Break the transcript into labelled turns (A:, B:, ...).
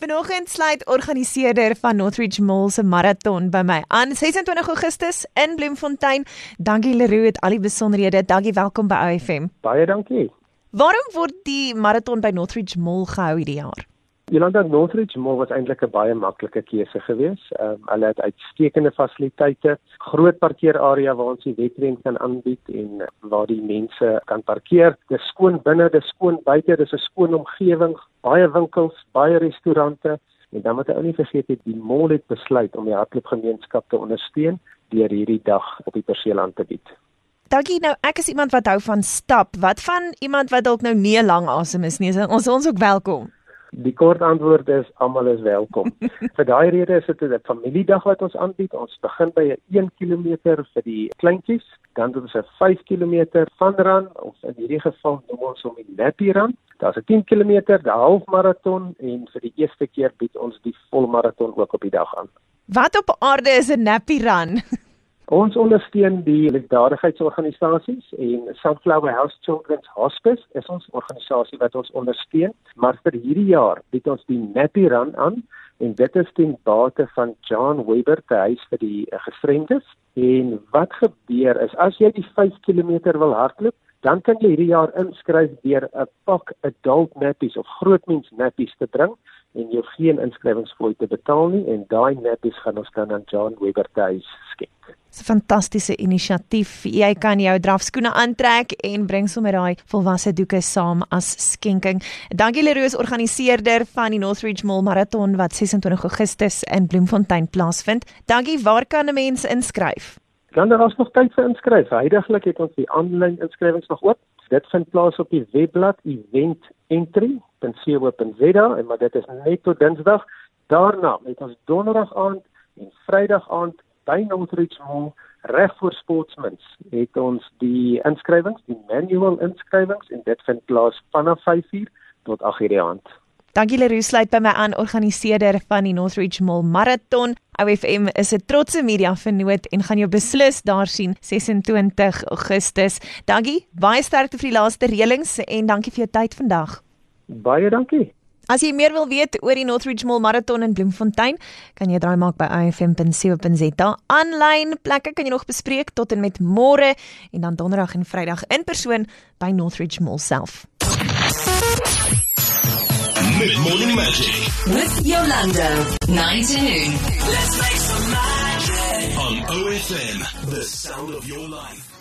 A: Vanoggend sluit organiseerder van Northridge Mall se marathon by my aan 26 Augustus in Bloemfontein. Dankie Leroe het al die besonderhede. Dankie, welkom by OFM.
B: Baie dankie.
A: Waarom word die marathon by Northridge Mall gehou hierdie jaar?
B: Jolanda Northridge Mall was eintlik 'n baie maklike keuse geweest. Ehm um, hulle het uitstekende fasiliteite, groot parkeerarea waar ons die wedren kan aanbied en waar die mense kan parkeer. Dis skoon binne, dis skoon buite, dis 'n skoon omgewing, baie winkels, baie restaurante en dan moet jy ou nie vergeet het die mall het besluit om die hardloopgemeenskap te ondersteun deur hierdie dag op die perseel aan te bied.
A: Dankie nou ek is iemand wat hou van stap. Wat van iemand wat dalk nou nie 'n lang asem is nie? Ons ons ook welkom.
B: Die kort antwoord is almal is welkom. vir daai rede is dit 'n familiedag wat ons aanbied. Ons begin by 'n 1 km vir die kleintjies, dan doen ons 'n 5 km van run of in hierdie geval noem ons hom die nappy run. Daar's 'n 10 km, die halfmaraton en vir die eerste keer bied ons die volmaraton ook op die dag aan.
A: Wat op aarde is 'n nappy run?
B: Ons ondersteun die liefdadigheidsorganisasies en Sunflower House Children's Hospice is ons organisasie wat ons ondersteun, maar vir hierdie jaar bied ons die Nappy Run aan en dit is ten bate van John Weber te huis vir die gestremdes. En wat gebeur is as jy die 5 km wil hardloop, dan kan jy hierdie jaar inskryf deur 'n pak adult nappies of grootmens nappies te bring en jy geen inskrywingsfooi te betaal nie en daai nappies gaan ons dan aan John Weber te huis skenk.
A: 'n fantastiese inisiatief. Jy kan jou drafskoene aantrek en bring sommer daai volwasse doeke saam as skenking. Dankie Leroe, organiseerder van die Northridge Mall Marathon wat 26 Augustus in Bloemfontein plaasvind. Dankie. Waar kan 'n mens inskryf?
B: Dan daar is nog tyd vir inskryf. Heidiglik het ons die aanlyn inskrywings nog oop. Dit vind plaas op die webblad evententry.co.za en maar dit is net tot Dinsdag. Daarna het ons Donderdag aand en Vrydag aand by Northridge Mall reg voor Sportsmans het ons die inskrywings, die manual inskrywings en dit vind plaas vanaf 5:00 tot 8:00 die aand.
A: Dankie Leroe sluit by my aan organiseerder van die Northridge Mall Marathon. OFM is 'n trotse media vennoot en gaan jou beslis daar sien 26 Augustus. Dankie, baie sterkte vir die laaste reëlings en dankie vir jou tyd vandag.
B: Baie dankie.
A: As jy meer wil weet oor die Northridge Mall Marathon in Bloemfontein, kan jy draai maak by ifm.co.za. Aanlyn plekke kan jy nog bespreek tot en met môre en dan donderdag en vrydag in persoon by Northridge Mall self.
C: Mid morning magic
D: with Yolanda 19.
C: Let's make some magic on OFM, the sound of your life.